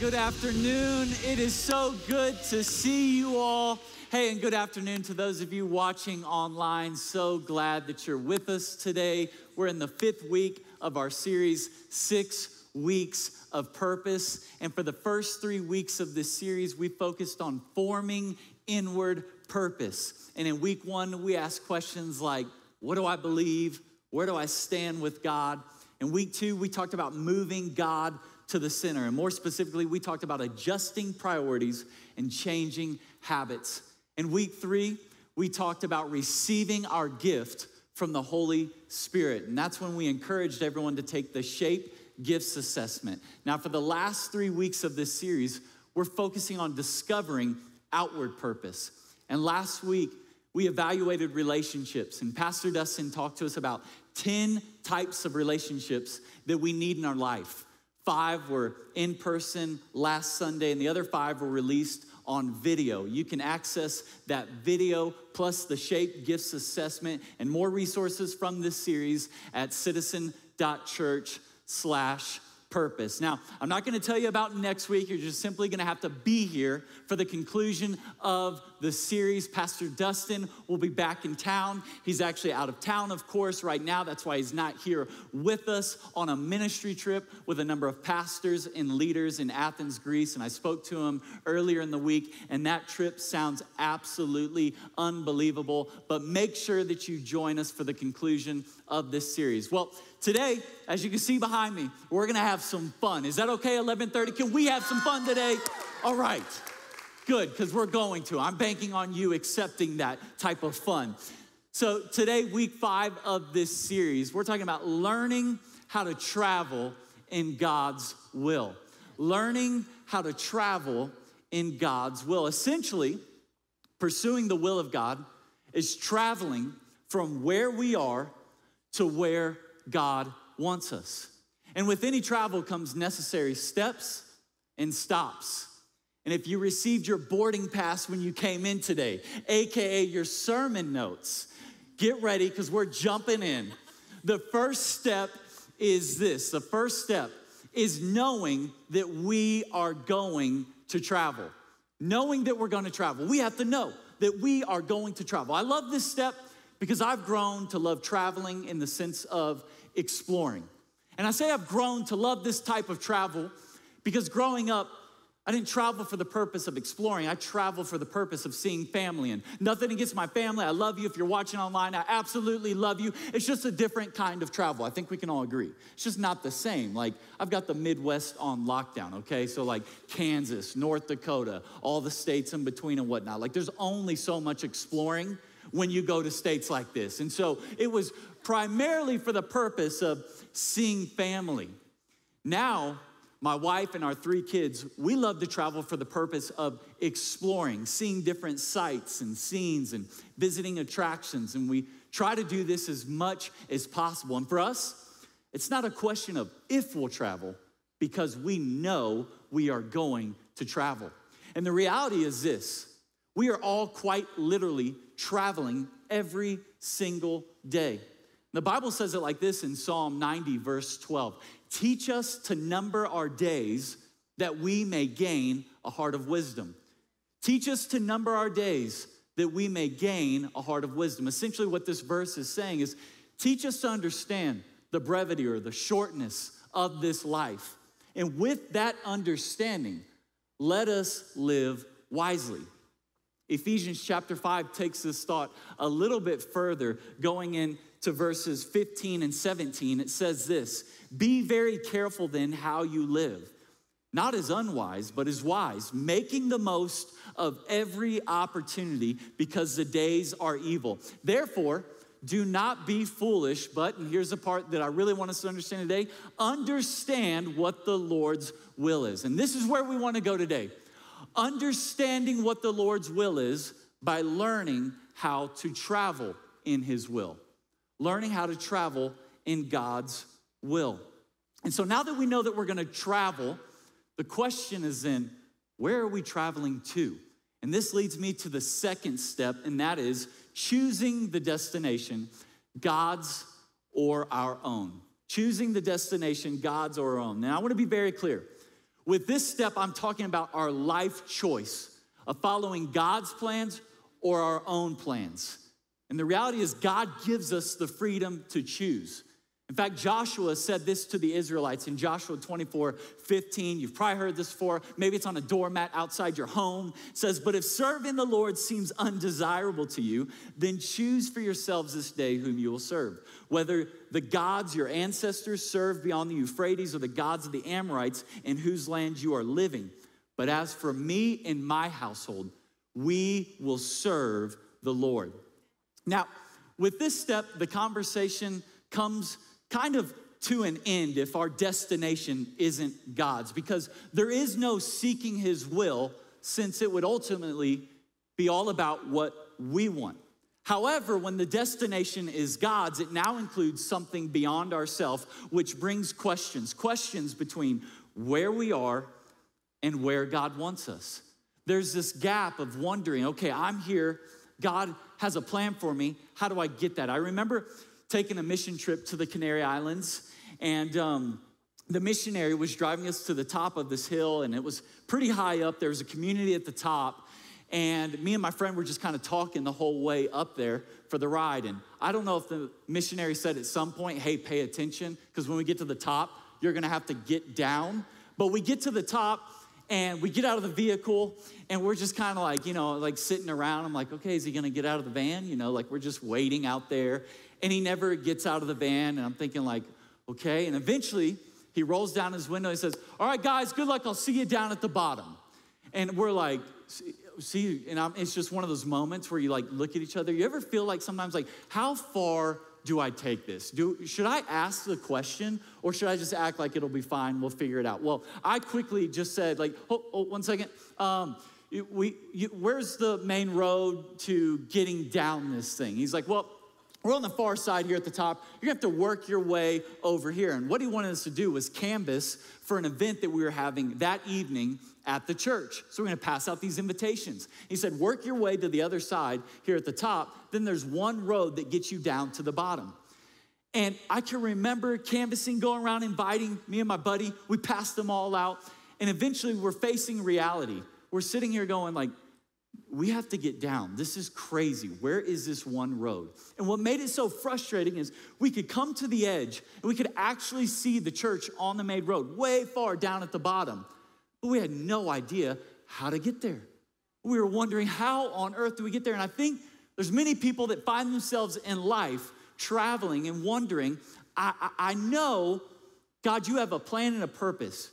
good afternoon. It is so good to see you all. Hey, and good afternoon to those of you watching online. So glad that you're with us today. We're in the fifth week of our series, Six Weeks of Purpose. And for the first three weeks of this series, we focused on forming inward purpose. And in week one, we asked questions like, What do I believe? Where do I stand with God? In week two, we talked about moving God to the center. And more specifically, we talked about adjusting priorities and changing habits. In week three, we talked about receiving our gift from the Holy Spirit. And that's when we encouraged everyone to take the Shape Gifts Assessment. Now, for the last three weeks of this series, we're focusing on discovering outward purpose. And last week, we evaluated relationships, and Pastor Dustin talked to us about 10 types of relationships that we need in our life. Five were in person last Sunday, and the other five were released on video. You can access that video plus the Shape Gifts Assessment and more resources from this series at citizen.church slash purpose. Now, I'm not going to tell you about next week. You're just simply going to have to be here for the conclusion of the series. Pastor Dustin will be back in town. He's actually out of town, of course, right now. That's why he's not here with us on a ministry trip with a number of pastors and leaders in Athens, Greece. And I spoke to him earlier in the week, and that trip sounds absolutely unbelievable. But make sure that you join us for the conclusion of this series. Well, today, as you can see behind me, we're gonna have some fun. Is that okay, 1130? Can we have some fun today? All right, good, because we're going to. I'm banking on you accepting that type of fun. So today, week five of this series, we're talking about learning how to travel in God's will. Learning how to travel in God's will. Essentially, pursuing the will of God is traveling from where we are to where God wants us. And with any travel comes necessary steps and stops. And if you received your boarding pass when you came in today, AKA your sermon notes, get ready because we're jumping in. The first step is this the first step is knowing that we are going to travel. Knowing that we're going to travel. We have to know that we are going to travel. I love this step because I've grown to love traveling in the sense of exploring. And I say I've grown to love this type of travel because growing up, I didn't travel for the purpose of exploring. I traveled for the purpose of seeing family. And nothing against my family. I love you. If you're watching online, I absolutely love you. It's just a different kind of travel. I think we can all agree. It's just not the same. Like, I've got the Midwest on lockdown, okay? So, like, Kansas, North Dakota, all the states in between and whatnot. Like, there's only so much exploring when you go to states like this. And so it was primarily for the purpose of seeing family. Now, my wife and our three kids, we love to travel for the purpose of exploring, seeing different sights and scenes and visiting attractions. And we try to do this as much as possible. And for us, it's not a question of if we'll travel, because we know we are going to travel. And the reality is this we are all quite literally traveling every single day. The Bible says it like this in Psalm 90, verse 12 Teach us to number our days that we may gain a heart of wisdom. Teach us to number our days that we may gain a heart of wisdom. Essentially, what this verse is saying is teach us to understand the brevity or the shortness of this life. And with that understanding, let us live wisely. Ephesians chapter 5 takes this thought a little bit further, going into verses 15 and 17. It says this Be very careful then how you live, not as unwise, but as wise, making the most of every opportunity because the days are evil. Therefore, do not be foolish, but, and here's the part that I really want us to understand today understand what the Lord's will is. And this is where we want to go today understanding what the Lord's will is by learning how to travel in His will, learning how to travel in God's will. And so now that we know that we're gonna travel, the question is then, where are we traveling to? And this leads me to the second step, and that is choosing the destination, God's or our own. Choosing the destination, God's or our own. Now, I wanna be very clear. With this step, I'm talking about our life choice of following God's plans or our own plans. And the reality is, God gives us the freedom to choose. In fact, Joshua said this to the Israelites in Joshua 24 15. You've probably heard this before. Maybe it's on a doormat outside your home. It says, But if serving the Lord seems undesirable to you, then choose for yourselves this day whom you will serve. Whether the gods your ancestors served beyond the Euphrates or the gods of the Amorites in whose land you are living. But as for me and my household, we will serve the Lord. Now, with this step, the conversation comes kind of to an end if our destination isn't God's, because there is no seeking His will, since it would ultimately be all about what we want. However, when the destination is God's, it now includes something beyond ourselves, which brings questions questions between where we are and where God wants us. There's this gap of wondering, okay, I'm here, God has a plan for me. How do I get that? I remember taking a mission trip to the Canary Islands, and um, the missionary was driving us to the top of this hill, and it was pretty high up. There was a community at the top, and me and my friend were just kind of talking the whole way up there for the ride. And I don't know if the missionary said at some point, hey, pay attention, because when we get to the top, you're gonna have to get down. But we get to the top, and we get out of the vehicle and we're just kind of like, you know, like sitting around. I'm like, okay, is he gonna get out of the van? You know, like we're just waiting out there. And he never gets out of the van. And I'm thinking, like, okay. And eventually he rolls down his window and says, All right, guys, good luck. I'll see you down at the bottom. And we're like, see, and I'm, it's just one of those moments where you like look at each other. You ever feel like sometimes like, how far do I take this? Do, should I ask the question or should I just act like it'll be fine? We'll figure it out. Well, I quickly just said, like, oh, oh one second. Um, we, you, where's the main road to getting down this thing? He's like, well, we're on the far side here at the top. You're gonna have to work your way over here. And what he wanted us to do was canvas for an event that we were having that evening at the church. So we're gonna pass out these invitations. He said, work your way to the other side here at the top. Then there's one road that gets you down to the bottom. And I can remember canvassing, going around inviting me and my buddy. We passed them all out. And eventually we're facing reality. We're sitting here going like, we have to get down. This is crazy. Where is this one road? And what made it so frustrating is we could come to the edge and we could actually see the church on the main road, way far down at the bottom. But we had no idea how to get there. We were wondering how on earth do we get there? And I think there's many people that find themselves in life traveling and wondering, I, I, I know, God, you have a plan and a purpose.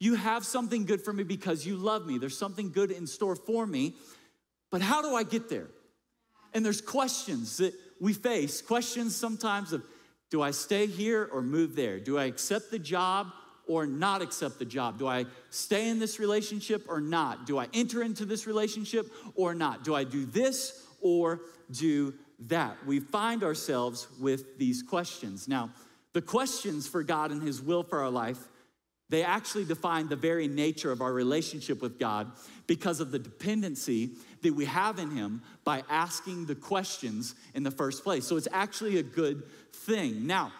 You have something good for me because you love me. There's something good in store for me. But how do I get there? And there's questions that we face questions sometimes of do I stay here or move there? Do I accept the job or not accept the job? Do I stay in this relationship or not? Do I enter into this relationship or not? Do I do this or do that? We find ourselves with these questions. Now, the questions for God and His will for our life they actually define the very nature of our relationship with God because of the dependency that we have in Him by asking the questions in the first place. So it's actually a good thing. Now,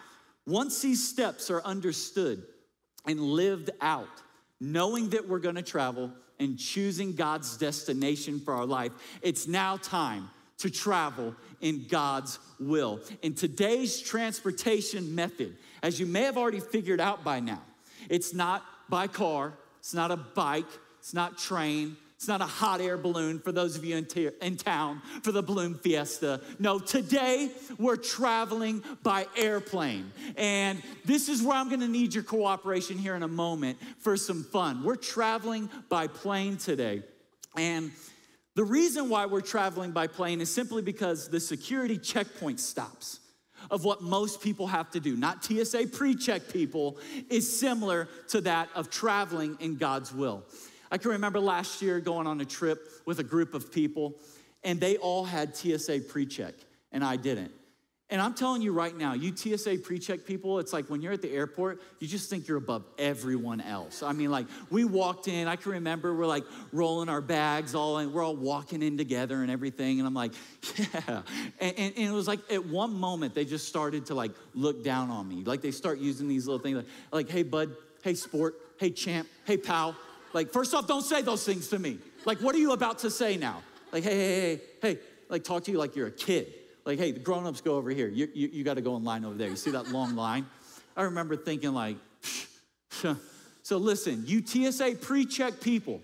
once these steps are understood and lived out, knowing that we're gonna travel and choosing God's destination for our life, it's now time to travel in God's will. In today's transportation method, as you may have already figured out by now, it's not by car, it's not a bike, it's not train, it's not a hot air balloon for those of you in, in, town for the balloon fiesta. No, today we're traveling by airplane. And this is where I'm gonna need your cooperation here in a moment for some fun. We're traveling by plane today. And the reason why we're traveling by plane is simply because the security checkpoint stops of what most people have to do, not TSA pre check people, is similar to that of traveling in God's will. I can remember last year going on a trip with a group of people, and they all had TSA pre check, and I didn't. And I'm telling you right now, you TSA pre check people, it's like when you're at the airport, you just think you're above everyone else. I mean, like, we walked in, I can remember we're like rolling our bags all in, we're all walking in together and everything. And I'm like, yeah. And, and, and, it was like at one moment, they just started to like look down on me. Like, they start using these little things like, like hey, bud, hey, sport, hey, champ, hey, pal. Like, first off, don't say those things to me. Like, what are you about to say now? Like, hey, hey, hey, hey, like, talk to you like you're a kid. Like, hey, the grown ups go over here. You, you, you got to go in line over there. You see that long line? I remember thinking, like, so listen, you TSA pre check people,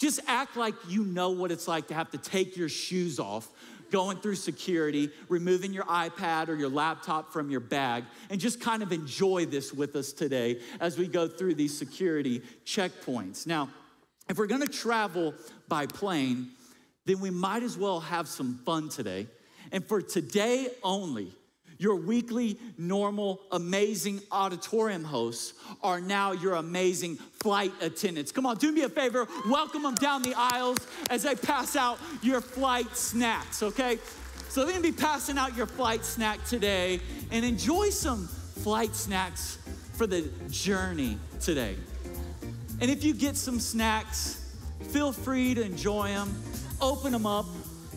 just act like you know what it's like to have to take your shoes off going through security, removing your iPad or your laptop from your bag, and just kind of enjoy this with us today as we go through these security checkpoints. Now, if we're gonna travel by plane, then we might as well have some fun today. And for today only, your weekly, normal, amazing auditorium hosts are now your amazing flight attendants. Come on, do me a favor, welcome them down the aisles as they pass out your flight snacks, okay? So they're gonna be passing out your flight snack today and enjoy some flight snacks for the journey today. And if you get some snacks, feel free to enjoy them, open them up,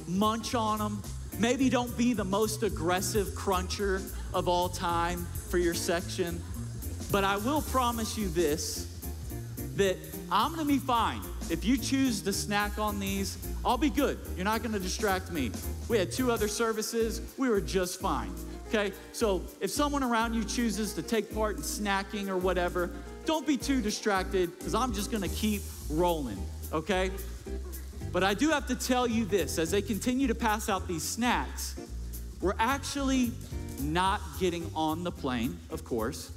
munch on them Maybe don't be the most aggressive cruncher of all time for your section, but I will promise you this that I'm gonna be fine. If you choose to snack on these, I'll be good. You're not gonna distract me. We had two other services, we were just fine. Okay, so if someone around you chooses to take part in snacking or whatever, don't be too distracted because I'm just gonna keep rolling, okay? But I do have to tell you this as they continue to pass out these snacks, we're actually not getting on the plane, of course,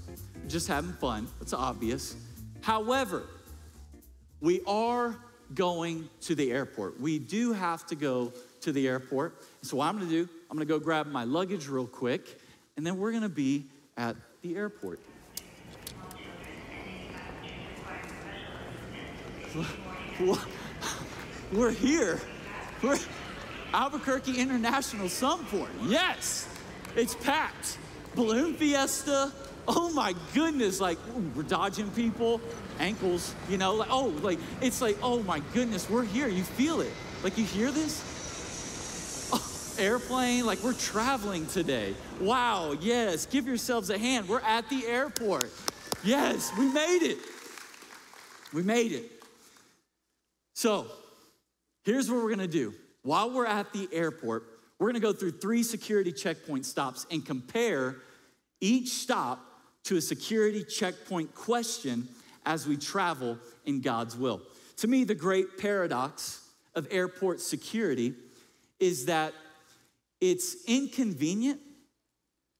just having fun. It's obvious. However, we are going to the airport. We do have to go to the airport. So, what I'm gonna do, I'm gonna go grab my luggage real quick, and then we're gonna be at the airport. We're here. We're Albuquerque International Sunport. Yes, it's packed. Balloon Fiesta. Oh my goodness, like ooh, we're dodging people, ankles, you know, like oh, like it's like, oh my goodness, we're here. You feel it. Like you hear this? Oh, airplane, like we're traveling today. Wow, yes, give yourselves a hand. We're at the airport. Yes, we made it. We made it. So, Here's what we're gonna do. While we're at the airport, we're gonna go through three security checkpoint stops and compare each stop to a security checkpoint question as we travel in God's will. To me, the great paradox of airport security is that it's inconvenient,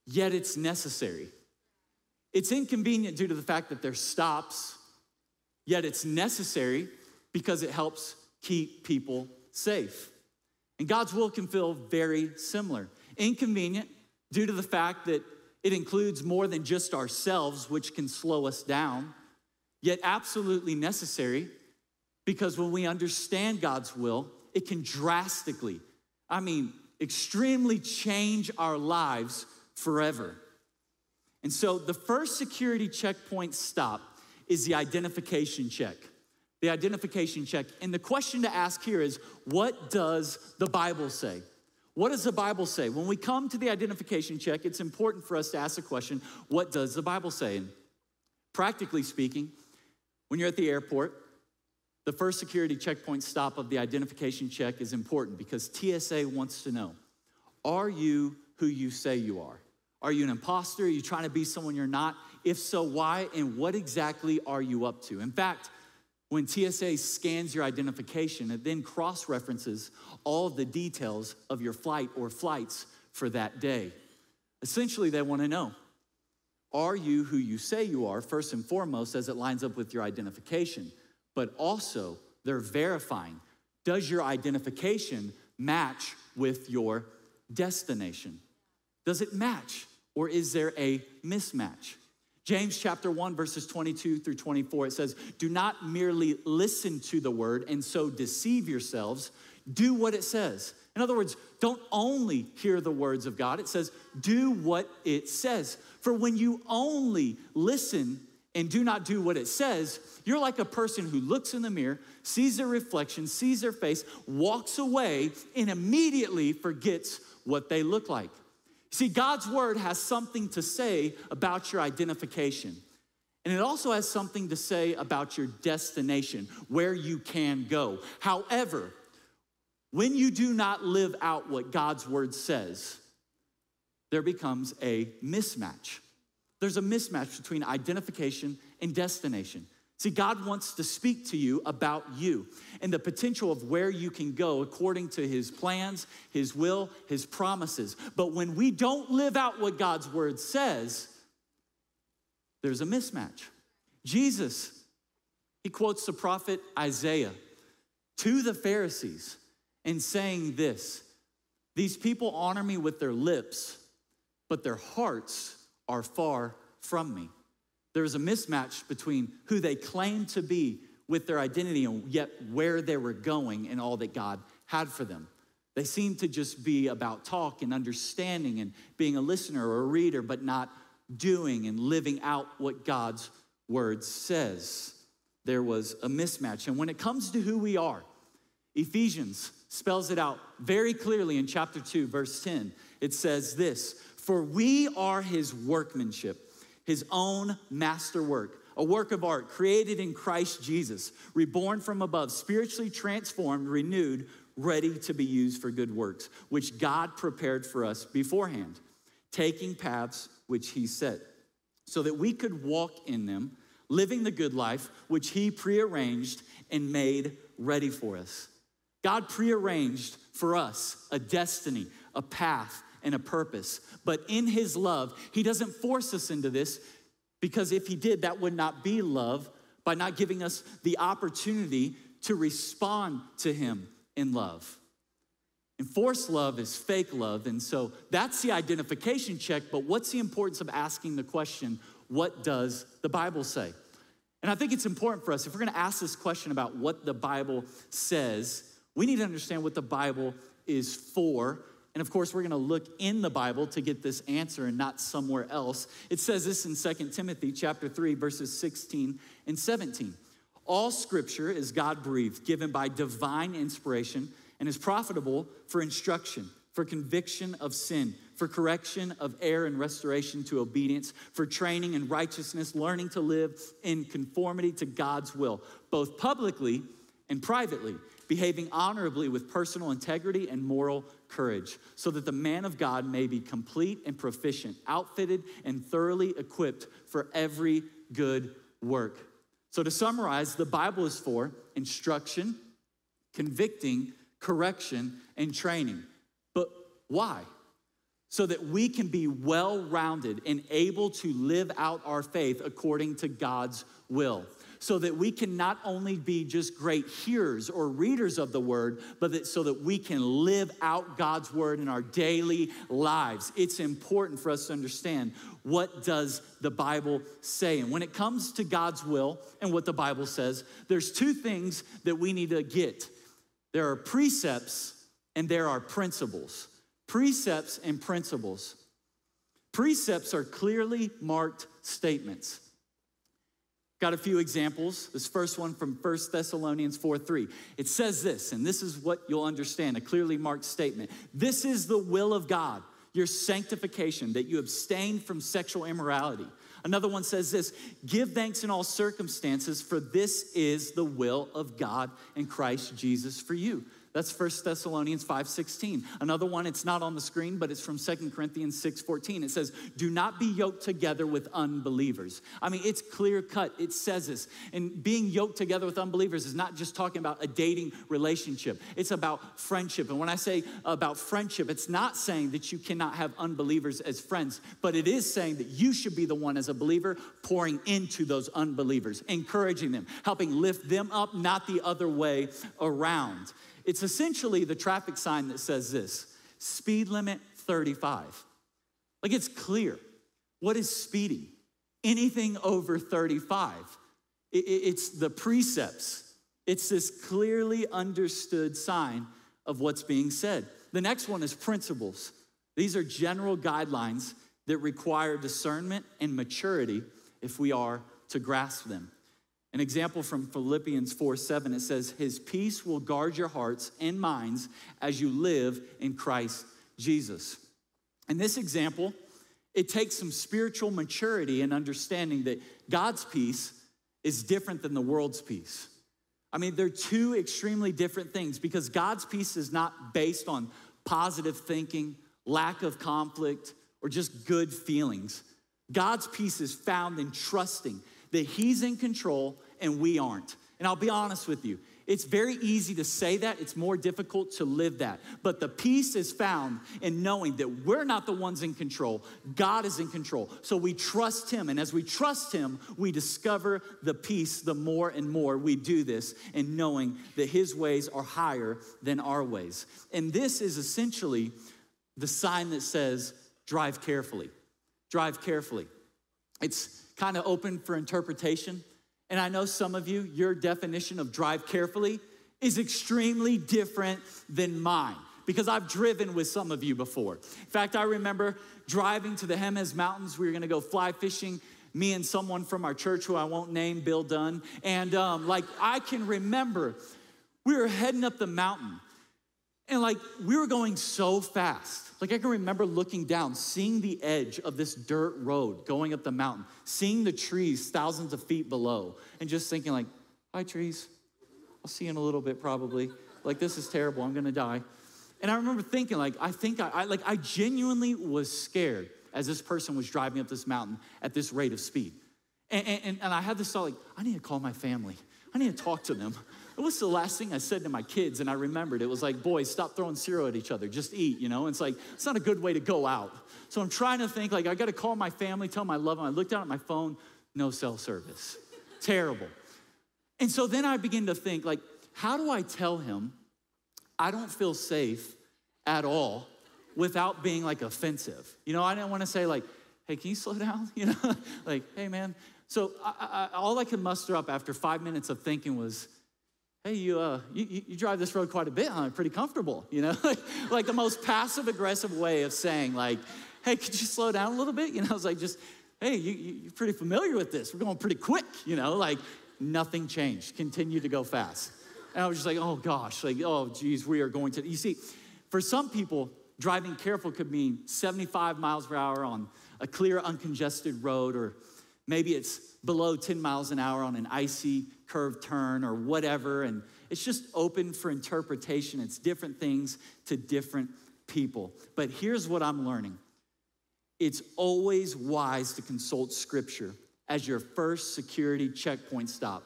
yet it's necessary. It's inconvenient due to the fact that there's stops, yet it's necessary because it helps keep people safe. And God's will can feel very similar. Inconvenient due to the fact that it includes more than just ourselves, which can slow us down, yet absolutely necessary because when we understand God's will, it can drastically, I mean, extremely change our lives forever. And so the first security checkpoint stop is the identification check the identification check. And the question to ask here is what does the Bible say? What does the Bible say? When we come to the identification check, it's important for us to ask the question what does the Bible say? And practically speaking, when you're at the airport, the first security checkpoint stop of the identification check is important because TSA wants to know are you who you say you are? Are you an imposter? Are you trying to be someone you're not? If so, why? And what exactly are you up to? In fact, when TSA scans your identification, it then cross references all of the details of your flight or flights for that day. Essentially, they want to know are you who you say you are, first and foremost, as it lines up with your identification? But also, they're verifying does your identification match with your destination? Does it match, or is there a mismatch? James chapter 1, verses 22 through 24, it says, Do not merely listen to the word and so deceive yourselves. Do what it says. In other words, don't only hear the words of God, it says, do what it says. For when you only listen and do not do what it says, you're like a person who looks in the mirror, sees their reflection, sees their face, walks away, and immediately forgets what they look like. See, God's word has something to say about your identification. And it also has something to say about your destination, where you can go. However, when you do not live out what God's word says, there becomes a mismatch. There's a mismatch between identification and destination. See, God wants to speak to you about you and the potential of where you can go according to His plans, His will, His promises. But when we don't live out what God's word says, there's a mismatch. Jesus, he quotes the prophet Isaiah to the Pharisees and saying this These people honor me with their lips, but their hearts are far from me. There's a mismatch between who they claimed to be with their identity and yet where they were going and all that God had for them. They seemed to just be about talk and understanding and being a listener or a reader, but not doing and living out what God's word says. There was a mismatch. And when it comes to who we are, Ephesians spells it out very clearly in chapter 2, verse 10. It says this For we are his workmanship, his own masterwork, a work of art created in Christ Jesus, reborn from above, spiritually transformed, renewed, ready to be used for good works, which God prepared for us beforehand, taking paths which he set, so that we could walk in them, living the good life which he prearranged and made ready for us. God prearranged for us a destiny, a path, and a purpose. But in His love, He doesn't force us into this because if He did, that would not be love by not giving us the opportunity to respond to Him in love. And forced love is fake love. And so that's the identification check. But what's the importance of asking the question, what does the Bible say? And I think it's important for us, if we're gonna ask this question about what the Bible says, we need to understand what the Bible is for. And of course, we're going to look in the Bible to get this answer and not somewhere else. It says this in 2 Timothy chapter 3 verses 16 and 17. All scripture is God breathed, given by divine inspiration, and is profitable for instruction, for conviction of sin, for correction of error and restoration to obedience, for training in righteousness, learning to live in conformity to God's will, both publicly and privately behaving honorably with personal integrity and moral courage, so that the man of God may be complete and proficient, outfitted and thoroughly equipped for every good work. So, to summarize, the Bible is for instruction, convicting, correction, and training. But why? So that we can be well rounded and able to live out our faith according to God's will so that we can not only be just great hearers or readers of the word, but that, so that we can live out God's word in our daily lives. It's important for us to understand what does the Bible say. And when it comes to God's will and what the Bible says, there's two things that we need to get. There are precepts and there are principles. Precepts and principles. Precepts are clearly marked statements. Got a few examples. This first one from 1 Thessalonians 4 3. It says this, and this is what you'll understand a clearly marked statement. This is the will of God, your sanctification, that you abstain from sexual immorality. Another one says this give thanks in all circumstances, for this is the will of God in Christ Jesus for you. That's 1 Thessalonians 5:16. Another one, it's not on the screen, but it's from 2 Corinthians 6:14. It says, "Do not be yoked together with unbelievers." I mean, it's clear cut. It says this. And being yoked together with unbelievers is not just talking about a dating relationship. It's about friendship. And when I say about friendship, it's not saying that you cannot have unbelievers as friends, but it is saying that you should be the one as a believer pouring into those unbelievers, encouraging them, helping lift them up, not the other way around. It's essentially the traffic sign that says this speed limit 35. Like it's clear. What is speeding? Anything over 35. It's the precepts, it's this clearly understood sign of what's being said. The next one is principles. These are general guidelines that require discernment and maturity if we are to grasp them. An example from Philippians 4 7, it says, His peace will guard your hearts and minds as you live in Christ Jesus. In this example, it takes some spiritual maturity and understanding that God's peace is different than the world's peace. I mean, they're two extremely different things because God's peace is not based on positive thinking, lack of conflict, or just good feelings. God's peace is found in trusting that He's in control and we aren't. And I'll be honest with you, it's very easy to say that, it's more difficult to live that. But the peace is found in knowing that we're not the ones in control, God is in control. So we trust Him. And as we trust Him, we discover the peace the more and more we do this, and knowing that His ways are higher than our ways. And this is essentially the sign that says, drive carefully. Drive carefully. It's kind of open for interpretation. And I know some of you, your definition of drive carefully is extremely different than mine because I've driven with some of you before. In fact, I remember driving to the Jemez Mountains. We were gonna go fly fishing, me and someone from our church who I won't name, Bill Dunn. And um, like, I can remember we were heading up the mountain and like, we were going so fast. Like I can remember looking down, seeing the edge of this dirt road going up the mountain, seeing the trees thousands of feet below, and just thinking like, hi trees, I'll see you in a little bit probably. Like this is terrible, I'm gonna die. And I remember thinking like, I think I, I like I genuinely was scared as this person was driving up this mountain at this rate of speed. And, and, and I had this thought like, I need to call my family. I need to talk to them. What's the last thing I said to my kids? And I remembered it was like, boys, stop throwing cereal at each other. Just eat, you know? It's like, it's not a good way to go out. So I'm trying to think, like, I got to call my family, tell them I love them. I looked down at my phone, no cell service. Terrible. And so then I begin to think, like, how do I tell him I don't feel safe at all without being like offensive? You know, I didn't want to say, like, hey, can you slow down? You know, like, hey, man. So I, I, all I could muster up after five minutes of thinking was, hey, you, uh, you, you drive this road quite a bit, huh? Pretty comfortable, you know? like, the most passive aggressive way of saying, like, hey, could you slow down a little bit? You know, it's like just, hey, you, you're pretty familiar with this. We're going pretty quick, you know? Like, nothing changed. Continue to go fast. And I was just like, oh gosh, like, oh geez, we are going to. You see, for some people, driving careful could mean 75 miles per hour on a clear, uncongested road, or maybe it's below 10 miles an hour on an icy curved turn or whatever. And it's just open for interpretation. It's different things to different people. But here's what I'm learning it's always wise to consult scripture as your first security checkpoint stop.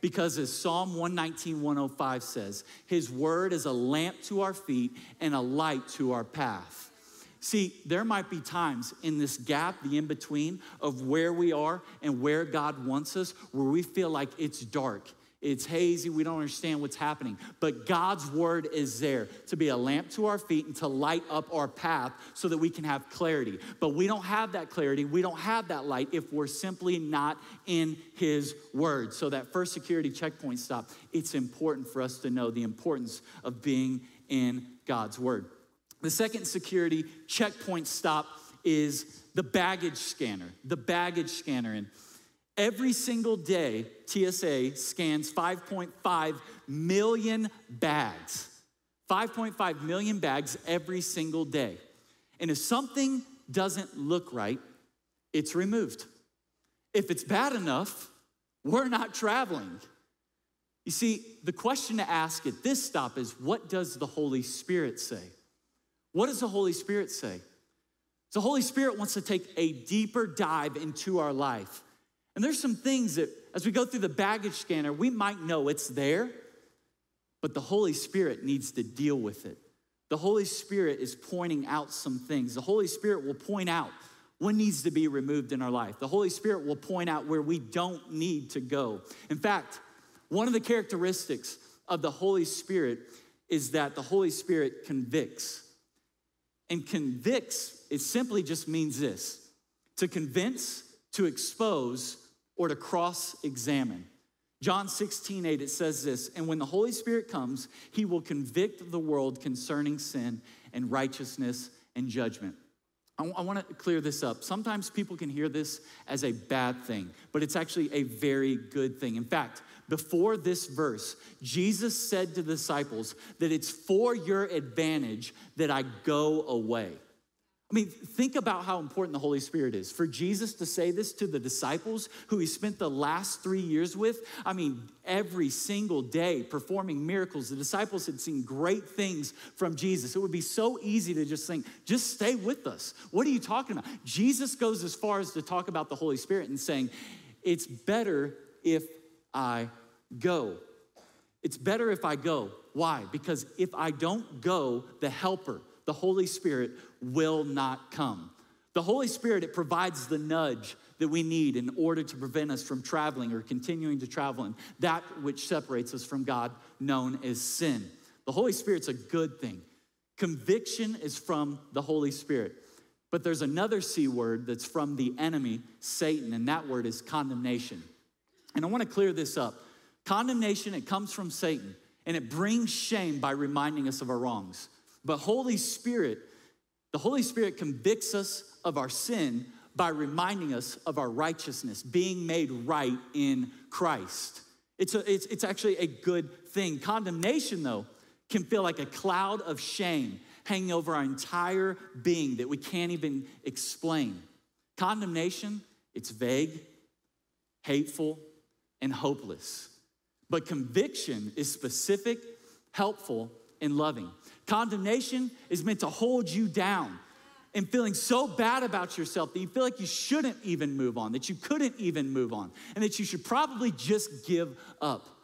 Because as Psalm 119, 105 says, His word is a lamp to our feet and a light to our path. See, there might be times in this gap, the in between of where we are and where God wants us, where we feel like it's dark. It's hazy, we don't understand what's happening. But God's word is there to be a lamp to our feet and to light up our path so that we can have clarity. But we don't have that clarity, we don't have that light if we're simply not in His word. So, that first security checkpoint stop, it's important for us to know the importance of being in God's word. The second security checkpoint stop is the baggage scanner. The baggage scanner. And every single day, TSA scans 5.5 million bags. 5.5 million bags every single day. And if something doesn't look right, it's removed. If it's bad enough, we're not traveling. You see, the question to ask at this stop is what does the Holy Spirit say? What does the Holy Spirit say? The Holy Spirit wants to take a deeper dive into our life. And there's some things that, as we go through the baggage scanner, we might know it's there, but the Holy Spirit needs to deal with it. The Holy Spirit is pointing out some things. The Holy Spirit will point out what needs to be removed in our life. The Holy Spirit will point out where we don't need to go. In fact, one of the characteristics of the Holy Spirit is that the Holy Spirit convicts. And convicts, it simply just means this to convince, to expose, or to cross examine. John 16, 8, it says this, and when the Holy Spirit comes, he will convict the world concerning sin and righteousness and judgment. I, I want to clear this up. Sometimes people can hear this as a bad thing, but it's actually a very good thing. In fact, before this verse, Jesus said to the disciples that it's for your advantage that I go away. I mean, think about how important the Holy Spirit is. For Jesus to say this to the disciples who he spent the last three years with, I mean, every single day performing miracles. The disciples had seen great things from Jesus. It would be so easy to just think, just stay with us. What are you talking about? Jesus goes as far as to talk about the Holy Spirit and saying, it's better if I go. It's better if I go. Why? Because if I don't go, the helper, the Holy Spirit will not come. The Holy Spirit, it provides the nudge that we need in order to prevent us from traveling or continuing to travel in that which separates us from God, known as sin. The Holy Spirit's a good thing. Conviction is from the Holy Spirit. But there's another C word that's from the enemy, Satan, and that word is condemnation. And I want to clear this up. Condemnation, it comes from Satan, and it brings shame by reminding us of our wrongs. But Holy Spirit, the Holy Spirit convicts us of our sin by reminding us of our righteousness, being made right in Christ. It's, a, it's, it's actually a good thing. Condemnation, though, can feel like a cloud of shame hanging over our entire being that we can't even explain. Condemnation, it's vague, hateful, and hopeless. But conviction is specific, helpful, and loving. Condemnation is meant to hold you down and feeling so bad about yourself that you feel like you shouldn't even move on, that you couldn't even move on, and that you should probably just give up.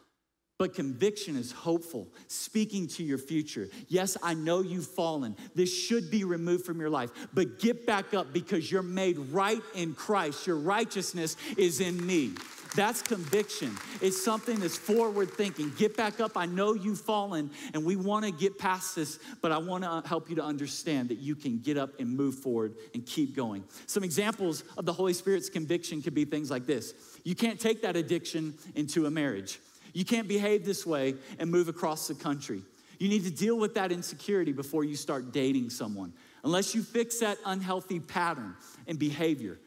But conviction is hopeful, speaking to your future. Yes, I know you've fallen. This should be removed from your life, but get back up because you're made right in Christ. Your righteousness is in me. That's conviction. It's something that's forward thinking. Get back up. I know you've fallen and we want to get past this, but I want to help you to understand that you can get up and move forward and keep going. Some examples of the Holy Spirit's conviction could be things like this you can't take that addiction into a marriage, you can't behave this way and move across the country. You need to deal with that insecurity before you start dating someone. Unless you fix that unhealthy pattern and behavior,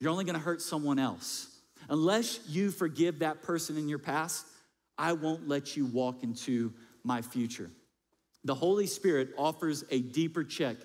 you're only to hurt someone else. Unless you forgive that person in your past, I won't let you walk into my future. The Holy Spirit offers a deeper check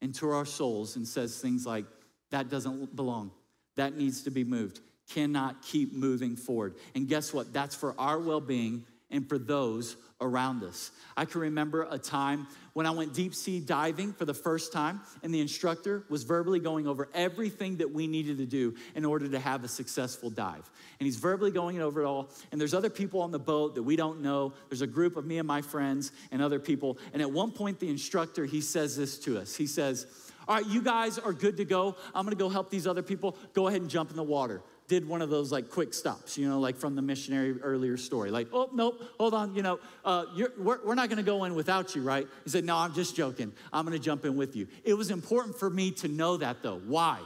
into our souls and says things like, that doesn't belong, that needs to be moved, cannot keep moving forward. And guess what? That's for our well being and for those around us. I can remember a time when I went deep sea diving for the first time, and the instructor was verbally going over everything that we needed to do in order to have a successful dive. And he's verbally going over it all. And there's other people on the boat that we don't know. There's a group of me and my friends and other people. And at one point, the instructor he says this to us. He says, "All right, you guys are good to go. I'm to go help these other people. Go ahead and jump in the water." Did one of those like quick stops, you know, like from the missionary earlier story. Like, oh, nope, hold on, you know, uh, we're, we're not gonna go in without you, right? He said, no, I'm just joking. I'm gonna jump in with you. It was important for me to know that though. Why?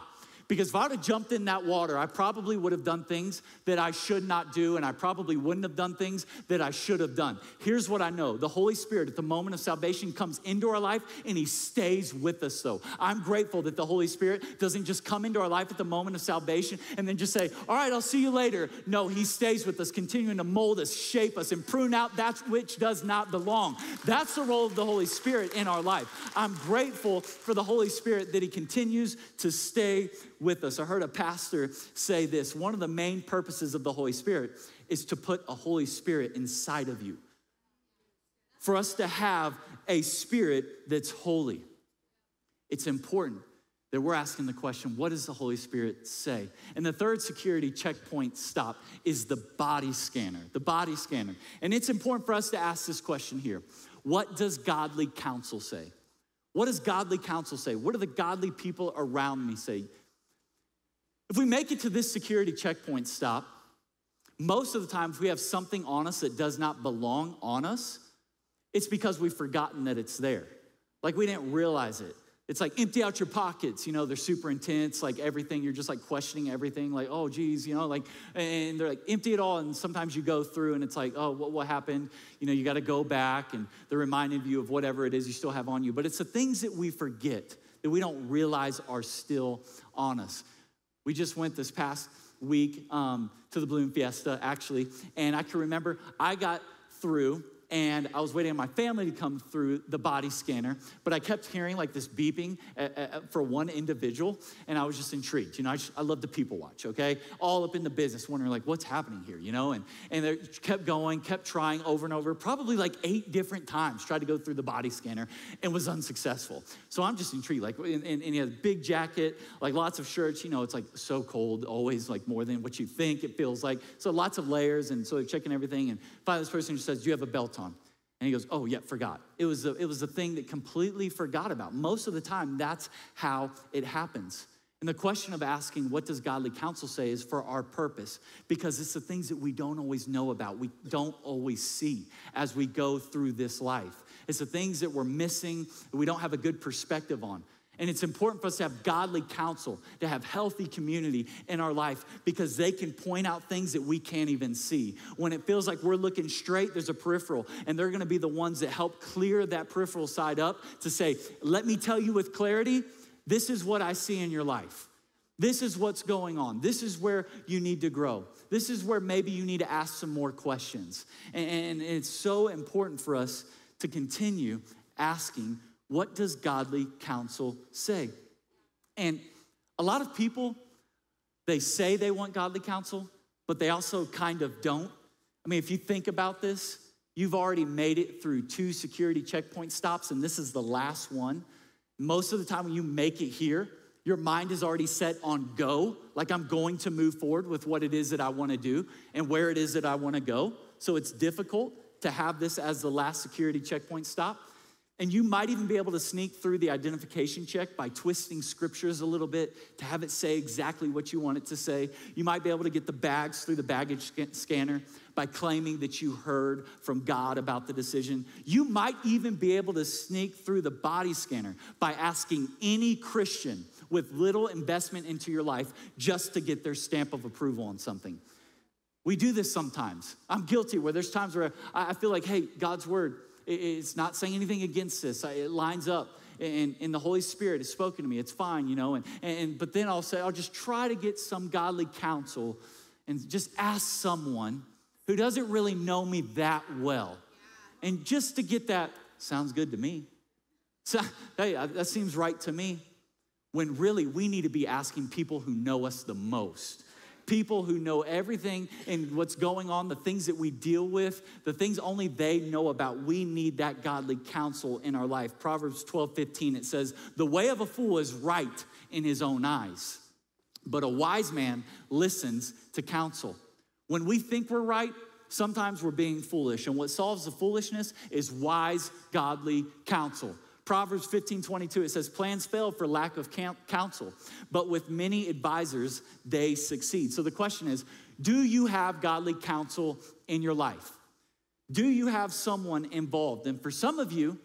Because if I would have jumped in that water, I probably would have done things that I should not do, and I probably wouldn't have done things that I should have done. Here's what I know the Holy Spirit at the moment of salvation comes into our life and He stays with us, though. I'm grateful that the Holy Spirit doesn't just come into our life at the moment of salvation and then just say, All right, I'll see you later. No, He stays with us, continuing to mold us, shape us, and prune out that which does not belong. That's the role of the Holy Spirit in our life. I'm grateful for the Holy Spirit that He continues to stay with us. I heard a pastor say this one of the main purposes of the Holy Spirit is to put a Holy Spirit inside of you. For us to have a spirit that's holy. It's important that we're asking the question what does the Holy Spirit say? And the third security checkpoint stop is the body scanner. The body scanner. And it's important for us to ask this question here What does godly counsel say? What does godly counsel say? What do the godly people around me say? If we make it to this security checkpoint stop, most of the time, if we have something on us that does not belong on us, it's because we've forgotten that it's there. Like we didn't realize it. It's like empty out your pockets, you know, they're super intense, like everything, you're just like questioning everything, like, oh, geez, you know, like, and they're like, empty it all. And sometimes you go through and it's like, oh, what, what happened? You know, you got to go back and they're reminding you of whatever it is you still have on you. But it's the things that we forget that we don't realize are still on us. We just went this past week um, to the Balloon Fiesta, actually, and I can remember I got through and I was waiting on my family to come through the body scanner, but I kept hearing like this beeping uh, uh, for one individual, and I was just intrigued. You know, I, just, I love to people watch, okay? All up in the business, wondering like, what's happening here, you know? And, and they kept going, kept trying over and over, probably like eight different times, tried to go through the body scanner and was unsuccessful. So I'm just intrigued, like, and, and, and he had a big jacket, like lots of shirts, you know, it's like so cold, always like more than what you think it feels like. So lots of layers, and so they're checking everything, and finally this person just says, do you have a belt? And he goes, Oh, yeah, forgot. It was, a, it was a thing that completely forgot about. Most of the time, that's how it happens. And the question of asking, what does godly counsel say, is for our purpose because it's the things that we don't always know about, we don't always see as we go through this life. It's the things that we're missing, that we don't have a good perspective on. And it's important for us to have godly counsel, to have healthy community in our life because they can point out things that we can't even see. When it feels like we're looking straight, there's a peripheral, and they're gonna be the ones that help clear that peripheral side up to say, let me tell you with clarity, this is what I see in your life. This is what's going on. This is where you need to grow. This is where maybe you need to ask some more questions. And it's so important for us to continue asking what does godly counsel say? And a lot of people, they say they want godly counsel, but they also kind of don't. I mean, if you think about this, you've already made it through two security checkpoint stops, and this is the last one. Most of the time, when you make it here, your mind is already set on go, like I'm going to move forward with what it is that I wanna do and where it is that I wanna go. So it's difficult to have this as the last security checkpoint stop. And you might even be able to sneak through the identification check by twisting scriptures a little bit to have it say exactly what you want it to say. You might be able to get the bags through the baggage scanner by claiming that you heard from God about the decision. You might even be able to sneak through the body scanner by asking any Christian with little investment into your life just to get their stamp of approval on something. We do this sometimes. I'm guilty where there's times where I feel like, hey, God's word, it's not saying anything against this. It lines up. And, and the Holy Spirit has spoken to me. It's fine, you know. And, and but then I'll say, I'll just try to get some godly counsel and just ask someone who doesn't really know me that well. And just to get that, sounds good to me. So, hey, that seems right to me. When really we need to be asking people who know us the most people who know everything and what's going on, the things that we deal with, the things only they know about. We need that godly counsel in our life. Proverbs 12 15, it says, The way of a fool is right in his own eyes, but a wise man listens to counsel. When we think we're right, sometimes we're being foolish. And what solves the foolishness is wise, godly counsel. Proverbs 15 22, it says, Plans fail for lack of counsel, but with many advisors, they succeed. So the question is do you have godly counsel in your life? Do you have someone involved? And for some of you,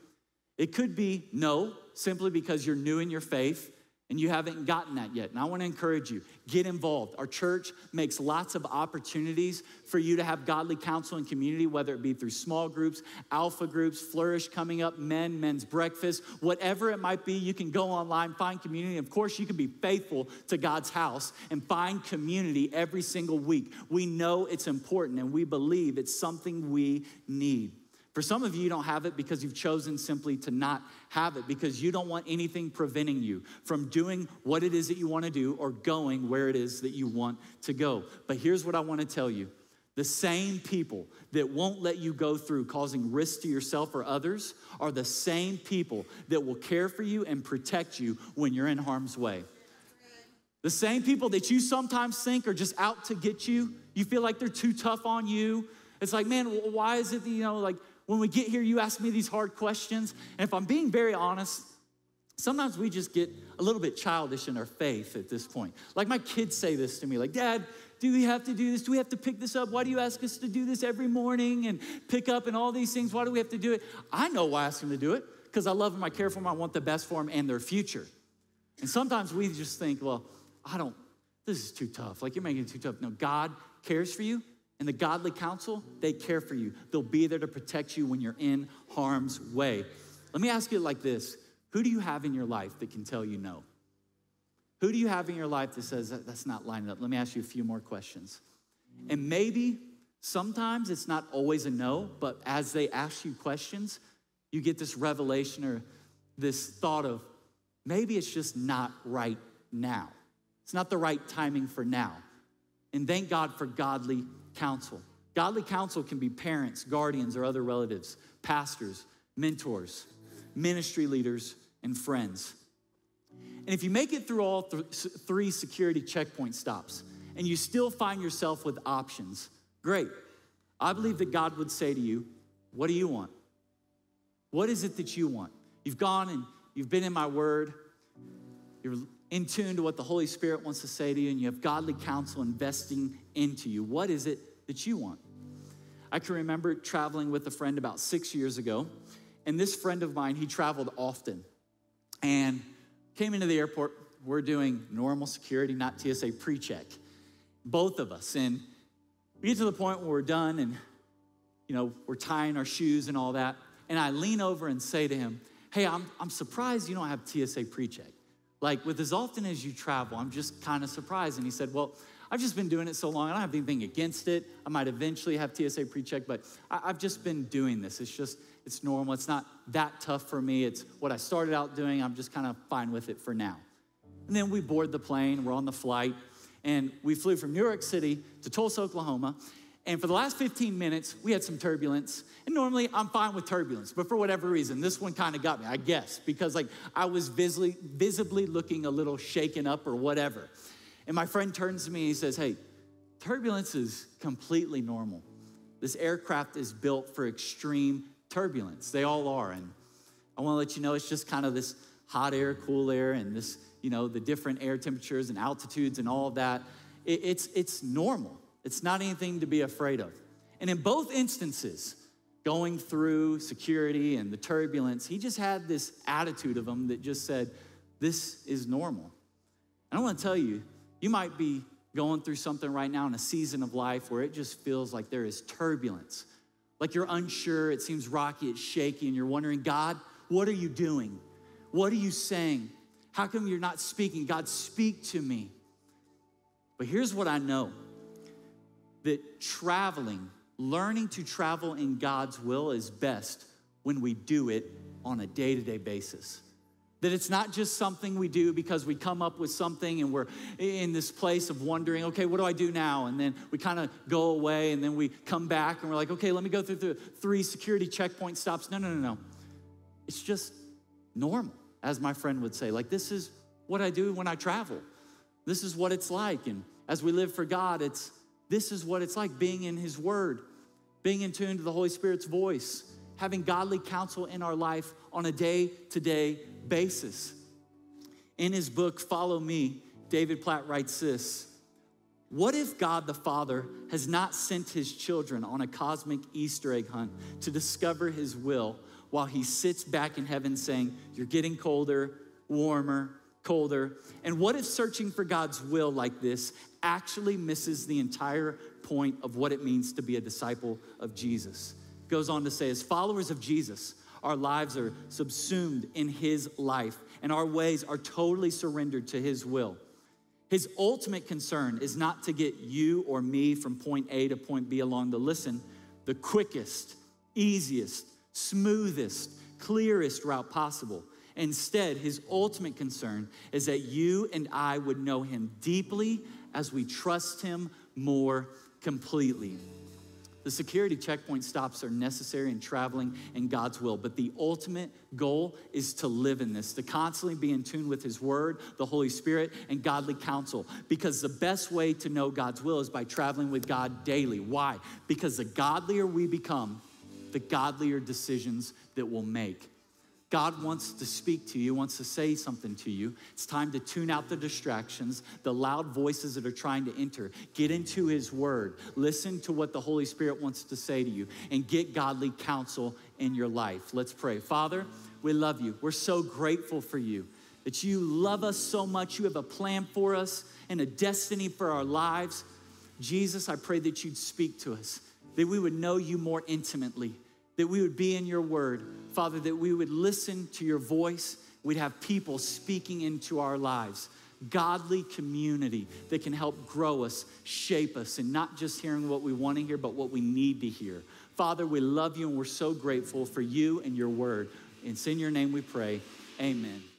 it could be no, simply because you're new in your faith and you haven't gotten that yet. And I want to encourage you get involved. Our church makes lots of opportunities for you to have godly counsel and community, whether it be through small groups, alpha groups, flourish coming up, men, men's breakfast, whatever it might be. You can go online, find community. Of course, you can be faithful to God's house and find community every single week. We know it's important and we believe it's something we need. For some of you, you don't have it because you've chosen simply to not have it because you don't want anything preventing you from doing what it is that you want to do or going where it is that you want to go. But here's what I want to tell you the same people that won't let you go through causing risk to yourself or others are the same people that will care for you and protect you when you're in harm's way. The same people that you sometimes think are just out to get you, you feel like they're too tough on you. It's like, man, why is it, you know, like, when we get here, you ask me these hard questions. And if I'm being very honest, sometimes we just get a little bit childish in our faith at this point. Like my kids say this to me, like, Dad, do we have to do this? Do we have to pick this up? Why do you ask us to do this every morning and pick up and all these things? Why do we have to do it? I know why I ask them to do it because I love them, I care for them, I want the best for them and their future. And sometimes we just think, well, I don't, this is too tough. Like you're making it too tough. No, God cares for you and the godly counsel, they care for you. They'll be there to protect you when you're in harm's way. Let me ask you like this Who do you have in your life that can tell you no? Who do you have in your life that says that that's not lining up? Let me ask you a few more questions. And maybe Sometimes it's not always a no, but as they ask you questions, you get this revelation or this thought of maybe it's just not right now. It's not the right timing for now. And thank God for godly counsel. Godly counsel can be parents, guardians, or other relatives, pastors, mentors, ministry leaders, and friends. And if you make it through all th- three security checkpoint stops and you still find yourself with options, Great. I believe that God would say to you, What do you want? What is it that you want? You've gone and you've been in my word, you're in tune to what the Holy Spirit wants to say to you, and you have godly counsel investing into you. What is it that you want? I can remember traveling with a friend about six years ago, and this friend of mine, he traveled often and came into the airport. We're doing normal security, not TSA pre check, both of us. And we get to the point where we're done and, you know, we're tying our shoes and all that. And I lean over and say to him, Hey, I'm, I'm surprised you don't have TSA pre check. Like, with as often as you travel, I'm just kind of surprised. And he said, Well, I've just been doing it so long. I don't have anything against it. I might eventually have TSA pre check, but I, I've just been doing this. It's just, it's normal. It's not that tough for me. It's what I started out doing. I'm just kind of fine with it for now. And then we board the plane, we're on the flight and we flew from New York City to Tulsa, Oklahoma. And for the last 15 minutes, we had some turbulence. And normally I'm fine with turbulence, but for whatever reason, this one kind of got me, I guess, because like I was visibly, visibly looking a little shaken up or whatever. And my friend turns to me and he says, Hey, turbulence is completely normal. This aircraft is built for extreme turbulence. They all are. And I want to let you know it's just kind of this hot air, cool air, and this you know, the different air temperatures and altitudes and all of that. It, it's, it's normal. It's not anything to be afraid of. And in both instances, going through security and the turbulence, he just had this attitude of him that just said, This is normal. And I want to tell you, you might be going through something right now in a season of life where it just feels like there is turbulence. Like you're unsure, it seems rocky, it's shaky, and you're wondering, God, what are you doing? What are you saying? How come you're not speaking? God, speak to me. But here's what I know that traveling, learning to travel in God's will is best when we do it on a day to day basis. That it's not just something we do because we come up with something and we're in this place of wondering, okay, what do I do now? And then we kind of go away and then we come back and we're like, okay, let me go through the three security checkpoint stops. No, no, no, no. It's just normal as my friend would say. Like, this is what I do when I travel. This is what it's like. And as we live for God, it's this is what it's like being in His Word, being in tune to the Holy Spirit's voice, having godly counsel in our life on a day to day basis. In his book, Follow Me, David Platt writes this What if God the Father has not sent his children on a cosmic Easter egg hunt to discover his will while he sits back in heaven saying, You're getting colder, warmer, colder. And what if searching for God's will like this actually misses the entire point of what it means to be a disciple of Jesus? Goes on to say, as followers of Jesus, our lives are subsumed in his life and our ways are totally surrendered to his will. His ultimate concern is not to get you or me from point A to point B along the listen, the quickest, easiest, smoothest, clearest route possible. Instead, his ultimate concern is that you and I would know him deeply as we trust him more completely. The security checkpoint stops are necessary in traveling in God's will, but the ultimate goal is to live in this, to constantly be in tune with His Word, the Holy Spirit, and godly counsel. Because the best way to know God's will is by traveling with God daily. Why? Because the godlier we become, the godlier decisions that we'll make. God wants to speak to you, wants to say something to you. It's time to tune out the distractions, the loud voices that are trying to enter. Get into His Word. Listen to what the Holy Spirit wants to say to you and get godly counsel in your life. Let's pray. Father, we love you. We're so grateful for you that you love us so much. You have a plan for us and a destiny for our lives. Jesus, I pray that you'd speak to us, that we would know you more intimately that we would be in your word, Father, that we would listen to your voice. We'd have people speaking into our lives. godly community that can help grow us, shape us, and not just hearing what we want to hear, but what we need to hear. Father, we love you and we're so grateful for you and your word. It's in your name we pray. Amen.